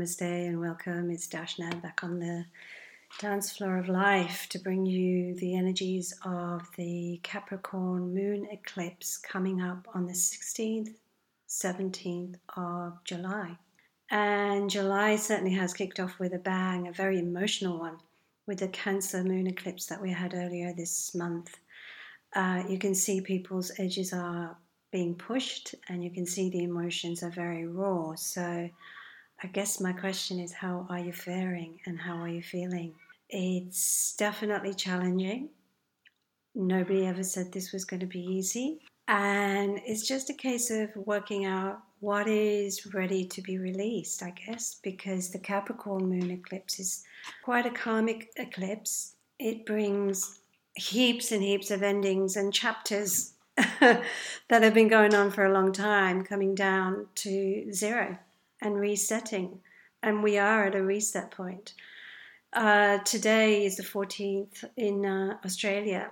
namaste and welcome. It's Darshna back on the dance floor of life to bring you the energies of the Capricorn moon eclipse coming up on the 16th, 17th of July. And July certainly has kicked off with a bang, a very emotional one, with the Cancer moon eclipse that we had earlier this month. Uh, you can see people's edges are being pushed, and you can see the emotions are very raw. So, I guess my question is how are you faring and how are you feeling? It's definitely challenging. Nobody ever said this was going to be easy. And it's just a case of working out what is ready to be released, I guess, because the Capricorn moon eclipse is quite a karmic eclipse. It brings heaps and heaps of endings and chapters that have been going on for a long time coming down to zero and resetting. And we are at a reset point. Uh, today is the 14th in uh, Australia,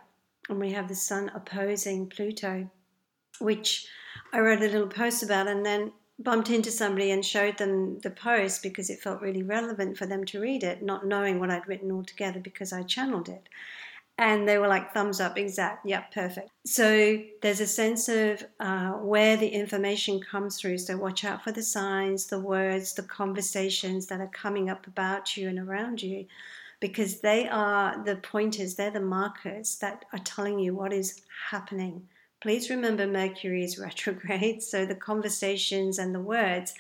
and we have the Sun opposing Pluto, which I wrote a little post about and then bumped into somebody and showed them the post because it felt really relevant for them to read it, not knowing what I'd written altogether because I channeled it and they were like thumbs up exact yeah perfect. So there's a sense of uh, where the information comes through. So watch out for the signs the words the conversations that are coming up about you and around you because they are the pointers they're the markers that are telling you what is happening. Please remember mercury is retrograde so the conversations and the words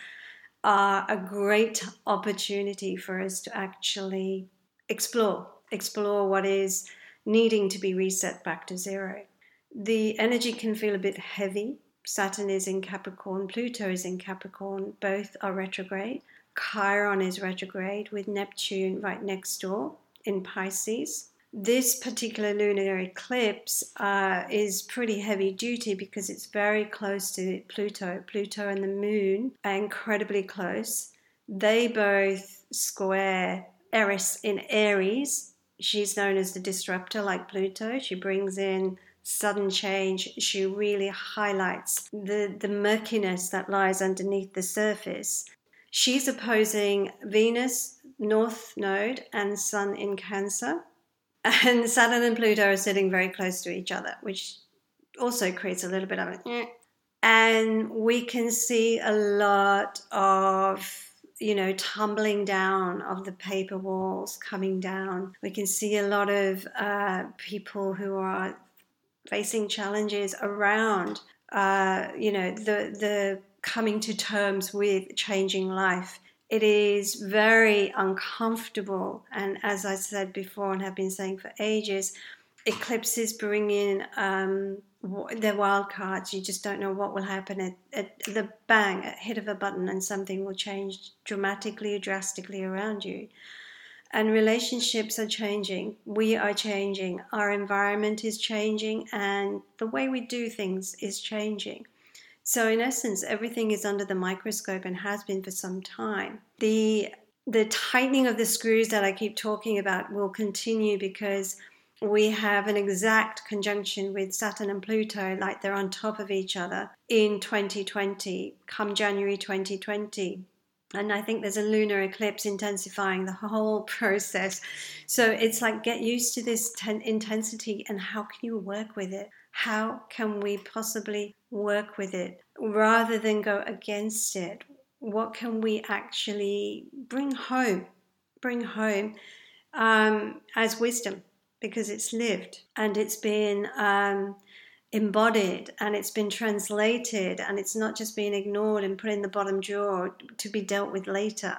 are a great opportunity for us to actually explore explore what is needing to be reset back to zero. The energy can feel a bit heavy. Saturn is in Capricorn, Pluto is in Capricorn, both are retrograde. Chiron is retrograde with Neptune right next door in Pisces. This particular lunar eclipse uh, is pretty heavy duty because it's very close to Pluto. Pluto and the moon are incredibly close. They both square Eris in Aries, she's known as the disruptor, like Pluto. She brings in sudden change. She really highlights the, the murkiness that lies underneath the surface. She's opposing Venus, North Node, and Sun in Cancer. And Saturn and Pluto are sitting very close to each other, which also creates a little bit of a. Eh. And we can see a lot of you know, tumbling down of the paper walls coming down. We can see a lot of uh, people who are facing challenges around, uh, you know, the the coming to terms with changing life. It is very uncomfortable, and as I said before, and have been saying for ages, eclipses bring in um, they're wild cards. You just don't know what will happen at, at the bang, at hit of a button, and something will change dramatically or drastically around you. And relationships are changing. We are changing. Our environment is changing, and the way we do things is changing. So, in essence, everything is under the microscope and has been for some time. The the tightening of the screws that I keep talking about will continue because we have an exact conjunction with Saturn and Pluto, like they're on top of each other in 2020, come January 2020. And I think there's a lunar eclipse intensifying the whole process. So it's like get used to this ten- intensity and how can you work with it? How can we possibly work with it rather than go against it? What can we actually bring home? Bring home um, as wisdom because it's lived and it's been um, embodied and it's been translated and it's not just being ignored and put in the bottom drawer to be dealt with later.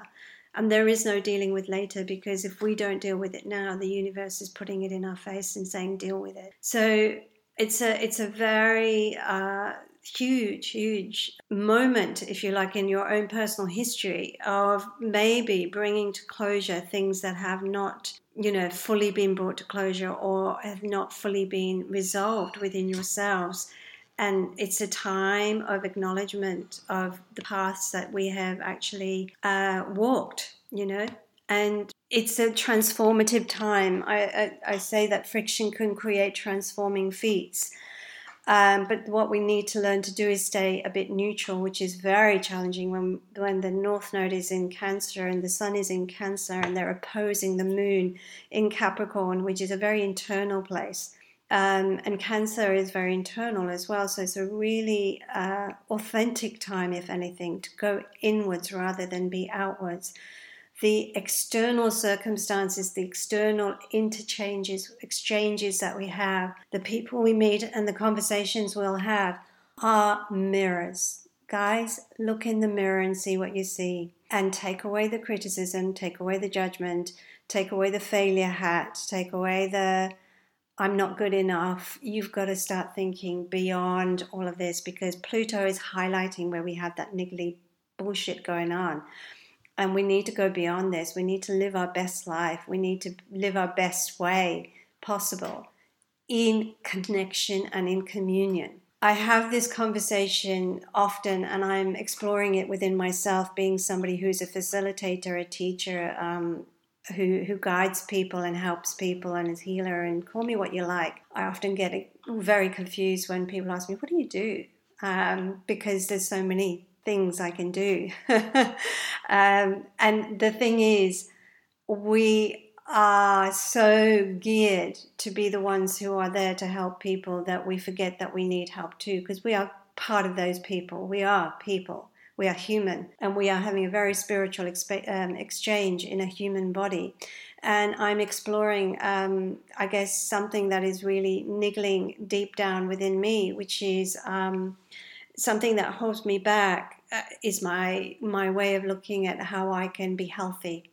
And there is no dealing with later because if we don't deal with it now, the universe is putting it in our face and saying, deal with it. So it's a it's a very uh, huge, huge moment, if you like, in your own personal history of maybe bringing to closure things that have not, you know, fully been brought to closure or have not fully been resolved within yourselves. And it's a time of acknowledgement of the paths that we have actually uh, walked, you know, and it's a transformative time. I, I, I say that friction can create transforming feats Um, but what we need to learn to do is stay a bit neutral, which is very challenging when when the North Node is in Cancer and the Sun is in Cancer and they're opposing the Moon in Capricorn, which is a very internal place. Um, and Cancer is very internal as well, so it's a really uh, authentic time, if anything, to go inwards rather than be outwards the external circumstances, the external interchanges, exchanges that we have, the people we meet, and the conversations we'll have are mirrors. Guys, look in the mirror and see what you see, and take away the criticism, take away the judgment, take away the failure hat, take away the I'm not good enough. You've got to start thinking beyond all of this because Pluto is highlighting where we have that niggly bullshit going on. And we need to go beyond this. We need to live our best life. We need to live our best way possible in connection and in communion. I have this conversation often, and I'm exploring it within myself, being somebody who's a facilitator, a teacher, um, who, who guides people and helps people and is healer and call me what you like. I often get very confused when people ask me, What do you do? Um, because there's so many things I can do. um, and the thing is, we are so geared to be the ones who are there to help people that we forget that we need help too, because we are part of those people. We are people. We are human, and we are having a very spiritual um, exchange in a human body. And I'm exploring, um, I guess, something that is really niggling deep down within me, which is um, something that holds me back uh, is my my way of looking at how I can be healthy.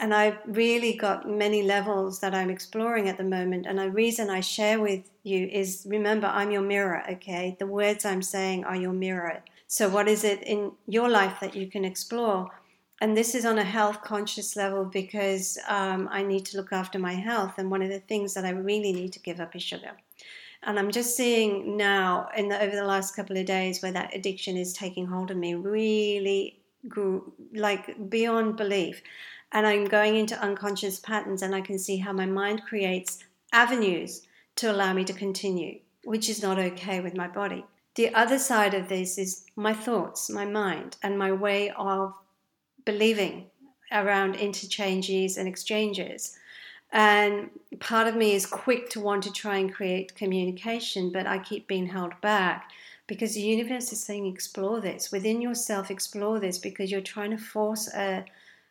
And I've really got many levels that I'm exploring at the moment. And the reason I share with you is remember, I'm your mirror, okay? The words I'm saying are your mirror. So, what is it in your life that you can explore? And this is on a health conscious level because um, I need to look after my health. And one of the things that I really need to give up is sugar. And I'm just seeing now, in the, over the last couple of days, where that addiction is taking hold of me, really grew, like beyond belief. And I'm going into unconscious patterns, and I can see how my mind creates avenues to allow me to continue, which is not okay with my body. The other side of this is my thoughts, my mind, and my way of believing around interchanges and exchanges. And part of me is quick to want to try and create communication, but I keep being held back because the universe is saying explore this within yourself, explore this because you're trying to force a,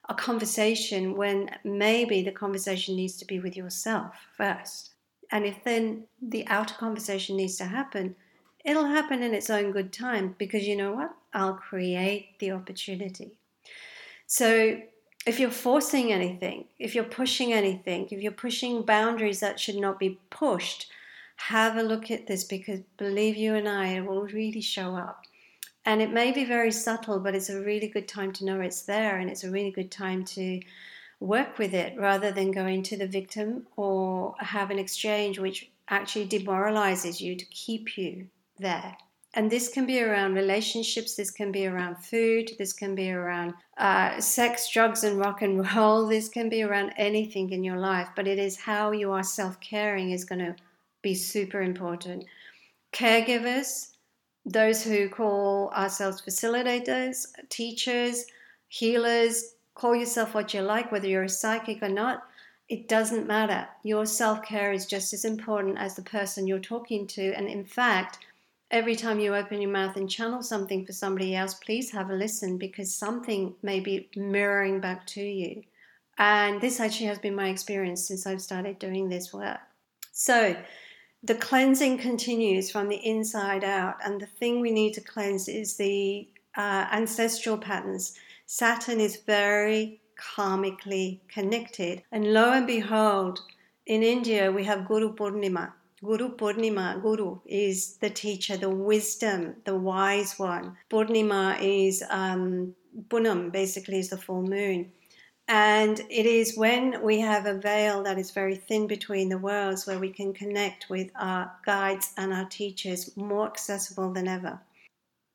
a conversation when maybe the conversation needs to be with yourself first. And if then the outer conversation needs to happen, it'll happen in its own good time because you know what? I'll create the opportunity. So if you're forcing anything, if you're pushing anything, if you're pushing boundaries that should not be pushed, have a look at this because believe you and I, it will really show up. And it may be very subtle, but it's a really good time to know it's there and it's a really good time to work with it rather than going to the victim or have an exchange which actually demoralizes you to keep you there. And this can be around relationships, this can be around food, this can be around uh, sex, drugs, and rock and roll. This can be around anything in your life, but it is how you are self caring is going to be super important. Caregivers, those who call ourselves facilitators, teachers, healers, call yourself what you like, whether you're a psychic or not, it doesn't matter. Your self care is just as important as the person you're talking to. And in fact, every time you open your mouth and channel something for somebody else, please have a listen because something may be mirroring back to you. And this actually has been my experience since I've started doing this work. So the cleansing continues from the inside out. And the thing we need to cleanse is the uh, ancestral patterns. Saturn is very karmically connected. And lo and behold, in India, we have Guru Purnima, Guru Purnima, Guru is the teacher, the wisdom, the wise one. Purnima is um, Punam, basically, is the full moon. And it is when we have a veil that is very thin between the worlds where we can connect with our guides and our teachers more accessible than ever.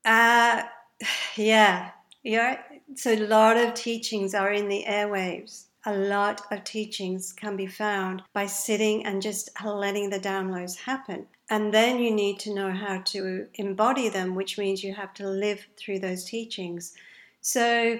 Uh, yeah, yeah. So a lot of teachings are in the airwaves a lot of teachings can be found by sitting and just letting the downloads happen. And then you need to know how to embody them, which means you have to live through those teachings. So,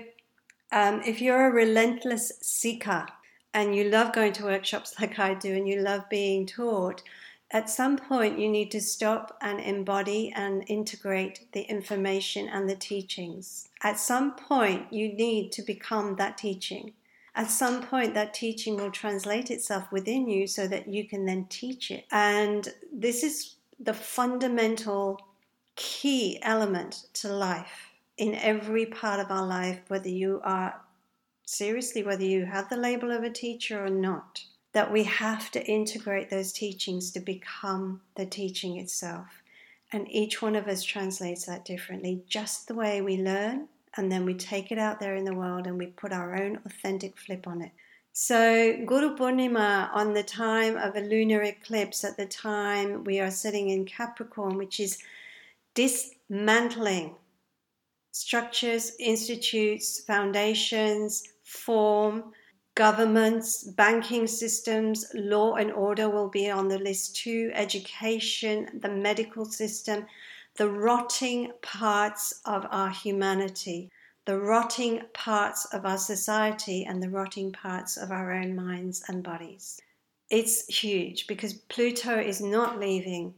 um, if you're a relentless seeker and you love going to workshops like I do and you love being taught, at some point you need to stop and embody and integrate the information and the teachings. At some point, you need to become that teaching. At some point, that teaching will translate itself within you so that you can then teach it. And this is the fundamental key element to life in every part of our life, whether you are seriously, whether you have the label of a teacher or not that we have to integrate those teachings to become the teaching itself. And each one of us translates that differently, just the way we learn, and then we take it out there in the world and we put our own authentic flip on it. So, Guru Purnima, on the time of a lunar eclipse, at the time we are sitting in Capricorn, which is dismantling structures, institutes, foundations, form, governments, banking systems, law and order will be on the list too, education, the medical system, the rotting parts of our humanity, the rotting parts of our society, and the rotting parts of our own minds and bodies. It's huge because Pluto is not leaving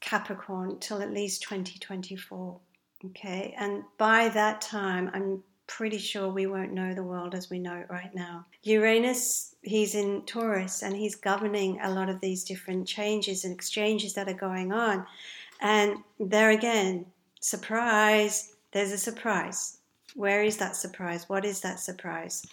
Capricorn till at least 2024. Okay, and by that time, I'm pretty sure we won't know the world as we know it right now. Uranus, he's in Taurus and he's governing a lot of these different changes and exchanges that are going on. And there again, surprise, there's a surprise. Where is that surprise? What is that surprise?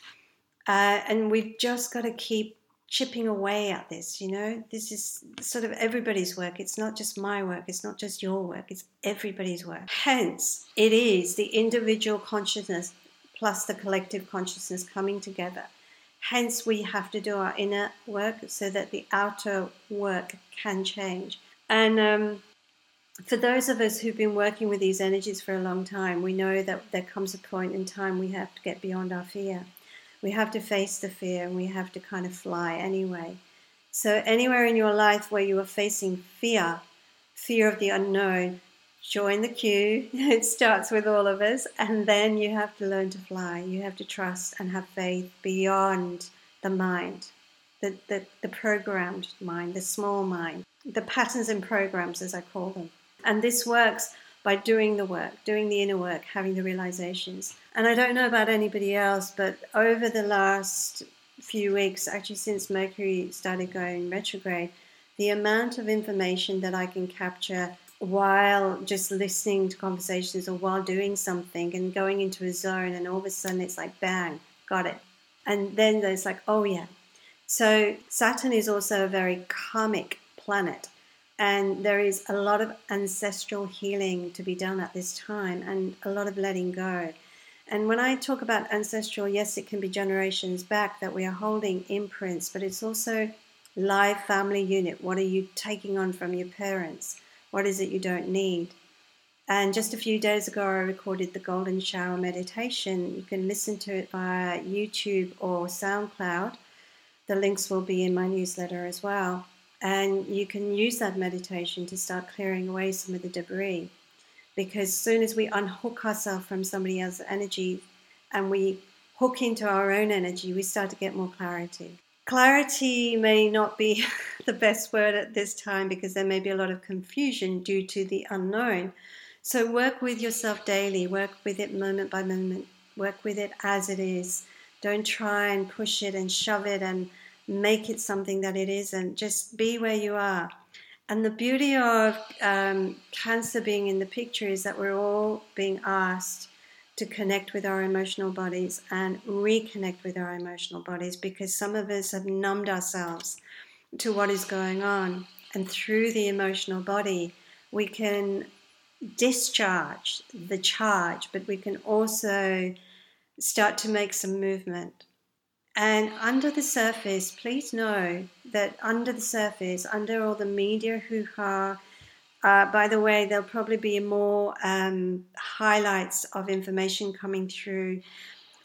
Uh, and we've just got to keep chipping away at this, you know? This is sort of everybody's work. It's not just my work, it's not just your work, it's everybody's work. Hence, it is the individual consciousness plus the collective consciousness coming together. Hence, we have to do our inner work so that the outer work can change. And um, for those of us who've been working with these energies for a long time, we know that there comes a point in time we have to get beyond our fear. We have to face the fear and we have to kind of fly anyway. So, anywhere in your life where you are facing fear, fear of the unknown, join the queue. It starts with all of us, and then you have to learn to fly. You have to trust and have faith beyond the mind, the, the, the programmed mind, the small mind, the patterns and programs, as I call them. And this works by doing the work, doing the inner work, having the realizations. And I don't know about anybody else, but over the last few weeks, actually since Mercury started going retrograde, the amount of information that I can capture while just listening to conversations or while doing something and going into a zone and all of a sudden it's like bang got it. And then there's like oh yeah. So saturn is also a very karmic planet and there is a lot of ancestral healing to be done at this time and a lot of letting go and when i talk about ancestral yes it can be generations back that we are holding imprints but it's also live family unit what are you taking on from your parents what is it you don't need? And just a few days ago, I recorded the Golden Shower meditation. You can listen to it via YouTube or SoundCloud. The links will be in my newsletter as well. And you can use that meditation to start clearing away some of the debris. Because soon as we unhook ourselves from somebody else's energy and we hook into our own energy, we start to get more clarity. Clarity may not be the best word at this time because there may be a lot of confusion due to the unknown. So work with yourself daily, work with it moment by moment, work with it as it is. Don't try and push it and shove it and make it something that it isn't. Just be where you are. And the beauty of um, Cancer being in the picture is that we're all being asked to connect with our emotional bodies and reconnect with our emotional bodies because some of us have numbed ourselves to what is going on. And through the emotional body, we can discharge the charge, but we can also start to make some movement. And under the surface, please know that under the surface, under all the media hoo ha, uh, by the way, there'll probably be more um, highlights of information coming through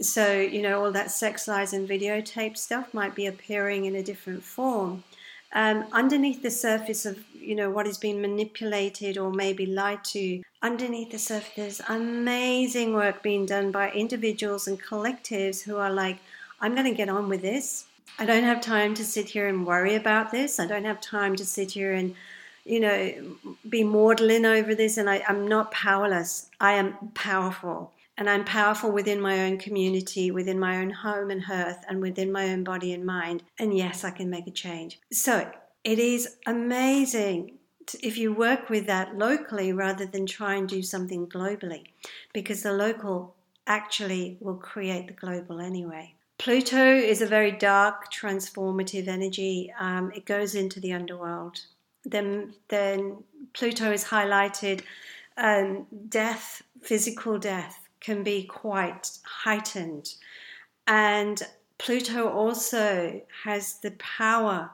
So, you know, all that sex lies and videotape stuff might be appearing in a different form. Um, underneath the surface of, you know, what is being manipulated or maybe lied to, underneath the surface, there's amazing work being done by individuals and collectives who are like, I'm going to get on with this. I don't have time to sit here and worry about this. I don't have time to sit here and, you know, be maudlin over this. And I, I'm not powerless. I am powerful and I'm powerful within my own community, within my own home and hearth, and within my own body and mind. And yes, I can make a change. So it is amazing if you work with that locally rather than try and do something globally, because the local actually will create the global anyway. Pluto is a very dark, transformative energy. Um, it goes into the underworld. Then, then Pluto is highlighted um, death, physical death, can be quite heightened. And Pluto also has the power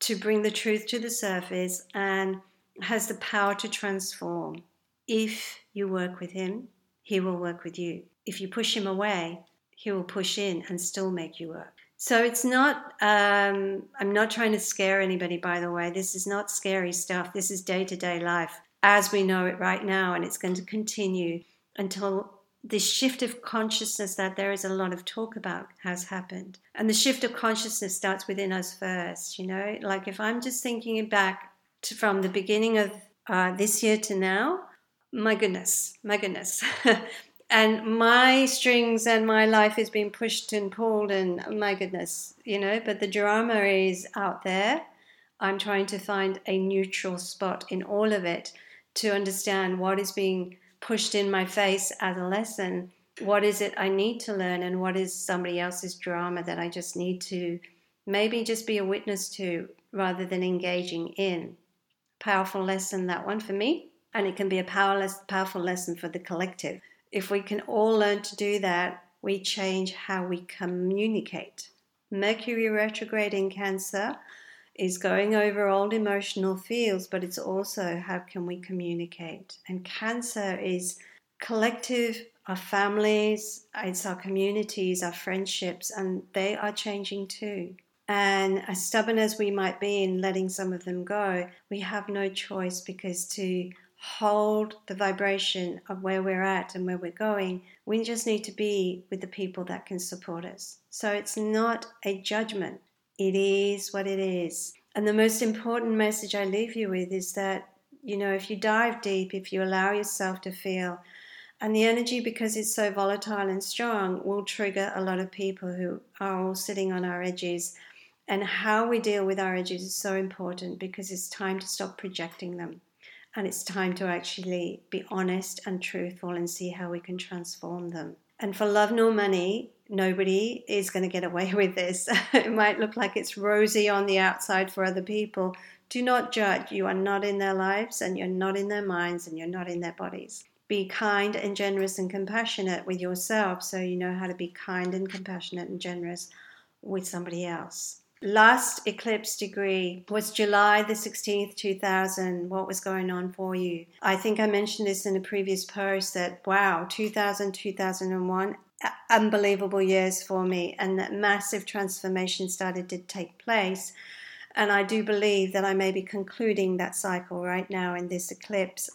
to bring the truth to the surface and has the power to transform. If you work with him, he will work with you. If you push him away, he will push in and still make you work. So it's not, um, I'm not trying to scare anybody, by the way. This is not scary stuff. This is day to day life as we know it right now, and it's going to continue until this shift of consciousness that there is a lot of talk about has happened. And the shift of consciousness starts within us first, you know? Like if I'm just thinking back to, from the beginning of uh, this year to now, my goodness, my goodness. and my strings and my life is being pushed and pulled, and my goodness, you know, but the drama is out there. I'm trying to find a neutral spot in all of it to understand what is being pushed in my face as a lesson what is it I need to learn and what is somebody else's drama that I just need to maybe just be a witness to rather than engaging in. Powerful lesson, that one for me. And it can be a powerless, powerful lesson for the collective. If we can all learn to do that, we change how we communicate. Mercury retrograde in Cancer is going over old emotional fields, but it's also how can we communicate. And cancer is collective, our families, it's our communities, our friendships, and they are changing too. And as stubborn as we might be in letting some of them go, we have no choice because to hold the vibration of where we're at and where we're going, we just need to be with the people that can support us. So it's not a judgment, it is what it is. And the most important message I leave you with is that, you know, if you dive deep, if you allow yourself to feel, and the energy, because it's so volatile and strong, will trigger a lot of people who are all sitting on our edges. And how we deal with our edges is so important because it's time to stop projecting them. And it's time to actually be honest and truthful and see how we can transform them. And for love nor money, nobody is going to get away with this. it might look like it's rosy on the outside for other people. Do not judge. You are not in their lives and you're not in their minds and you're not in their bodies. Be kind and generous and compassionate with yourself so you know how to be kind and compassionate and generous with somebody else. Last eclipse degree was July the 16th, 2000. What was going on for you? I think I mentioned this in a previous post that wow, 2000, 2001 unbelievable years for me, and that massive transformation started to take place. And I do believe that I may be concluding that cycle right now in this eclipse.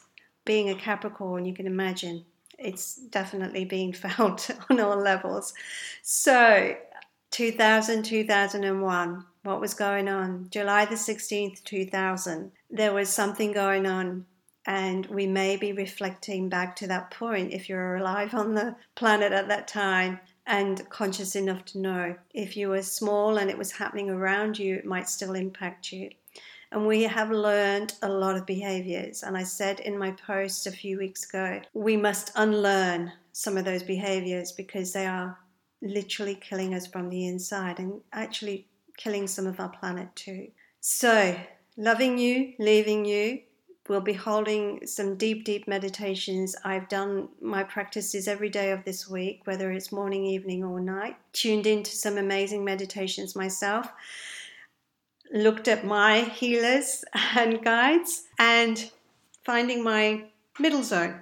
Being a Capricorn, you can imagine it's definitely being felt on all levels. So, 2000, 2001, what was going on? July the 16th, 2000, there was something going on and we may be reflecting back to that point if you're alive on the planet at that time and conscious enough to know. If you were small and it was happening around you, it might still impact you. And we have learned a lot of behaviors. And I said in my post a few weeks ago, we must unlearn some of those behaviors because they are literally killing us from the inside and actually killing some of our planet too. So, loving you, leaving you, We'll be holding some deep, deep meditations. I've done my practices every day of this week, whether it's morning, evening, or night. Tuned into some amazing meditations myself. Looked at my healers and guides and finding my middle zone,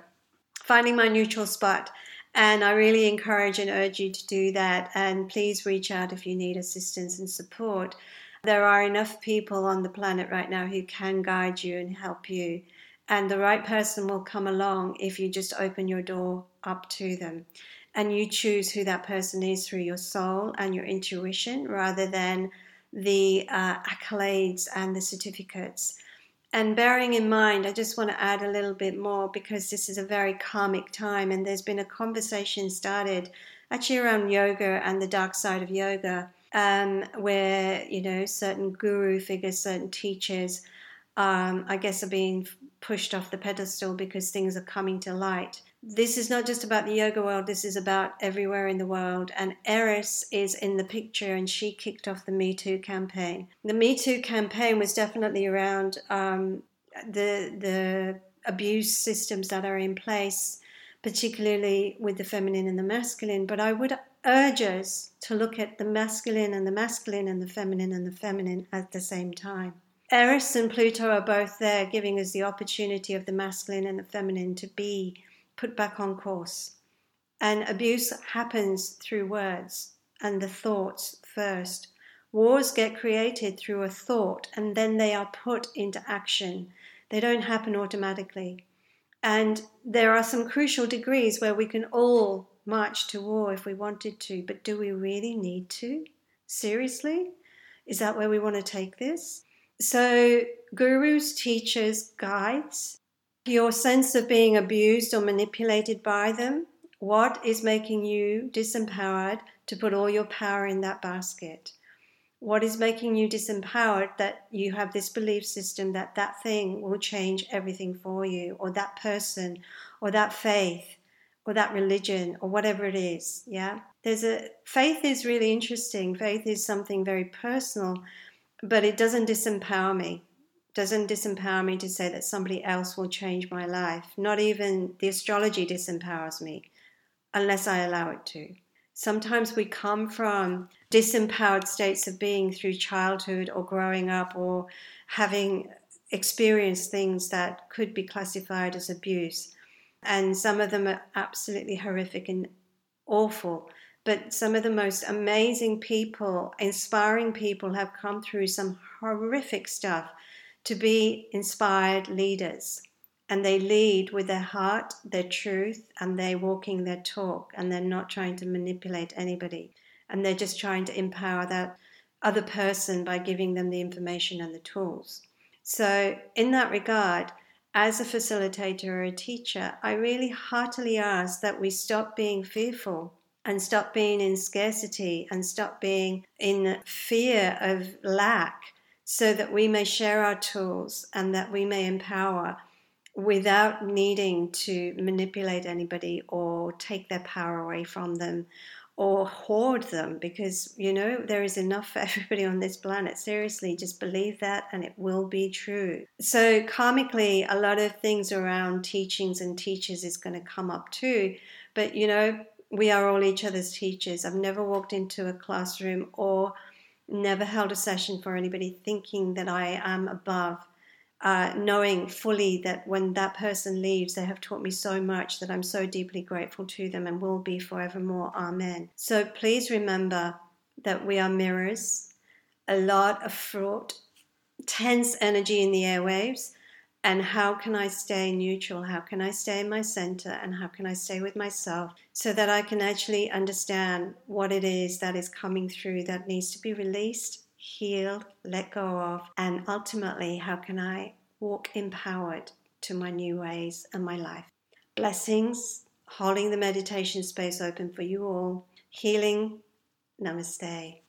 finding my neutral spot. And I really encourage and urge you to do that. And please reach out if you need assistance and support. There are enough people on the planet right now who can guide you and help you. And the right person will come along if you just open your door up to them. And you choose who that person is through your soul and your intuition rather than the uh, accolades and the certificates. And bearing in mind, I just want to add a little bit more because this is a very karmic time, and there's been a conversation started actually around yoga and the dark side of yoga, um, where you know certain guru figures, certain teachers, um, I guess, are being pushed off the pedestal because things are coming to light this is not just about the yoga world, this is about everywhere in the world. And Eris is in the picture and she kicked off the Me Too campaign. The Me Too campaign was definitely around um, the, the abuse systems that are in place, particularly with the feminine and the masculine. But I would urge us to look at the masculine and the masculine and the feminine and the feminine at the same time. Eris and Pluto are both there, giving us the opportunity of the masculine and the feminine to be put back on course. And abuse happens through words and the thoughts first. Wars get created through a thought and then they are put into action. They don't happen automatically. And there are some crucial degrees where we can all march to war if we wanted to, but do we really need to? Seriously? Is that where we want to take this? So, gurus, teachers, guides, your sense of being abused or manipulated by them. What is making you disempowered to put all your power in that basket? What is making you disempowered that you have this belief system that that thing will change everything for you, or that person, or that faith, or that religion, or whatever it is? Yeah. There's a faith is really interesting. Faith is something very personal, but it doesn't disempower me doesn't disempower me to say that somebody else will change my life. Not even the astrology disempowers me unless I allow it to. Sometimes we come from disempowered states of being through childhood or growing up or having experienced things that could be classified as abuse. And some of them are absolutely horrific and awful. But some of the most amazing people, inspiring people, have come through some horrific stuff to be inspired leaders. And they lead with their heart, their truth, and they're walking their talk, and they're not trying to manipulate anybody. And they're just trying to empower that other person by giving them the information and the tools. So, in that regard, as a facilitator or a teacher, I really heartily ask that we stop being fearful and stop being in scarcity and stop being in fear of lack so that we may share our tools and that we may empower without needing to manipulate anybody or take their power away from them or hoard them because you know there is enough for everybody on this planet. Seriously just believe that and it will be true. So karmically a lot of things around teachings and teachers is going to come up too but you know we are all each other's teachers. I've never walked into a classroom or never held a session for anybody thinking that I am above, uh, knowing fully that when that person leaves, they have taught me so much that I'm so deeply grateful to them and will be forevermore. Amen. So please remember that we are mirrors, a lot of fraught, tense energy in the airwaves and how can I stay neutral? How can I stay in my center? And how can I stay with myself so that I can actually understand what it is that is coming through that needs to be released, healed, let go of, and ultimately, how can I walk empowered to my new ways and my life? Blessings, holding the meditation space open for you all. Healing, namaste.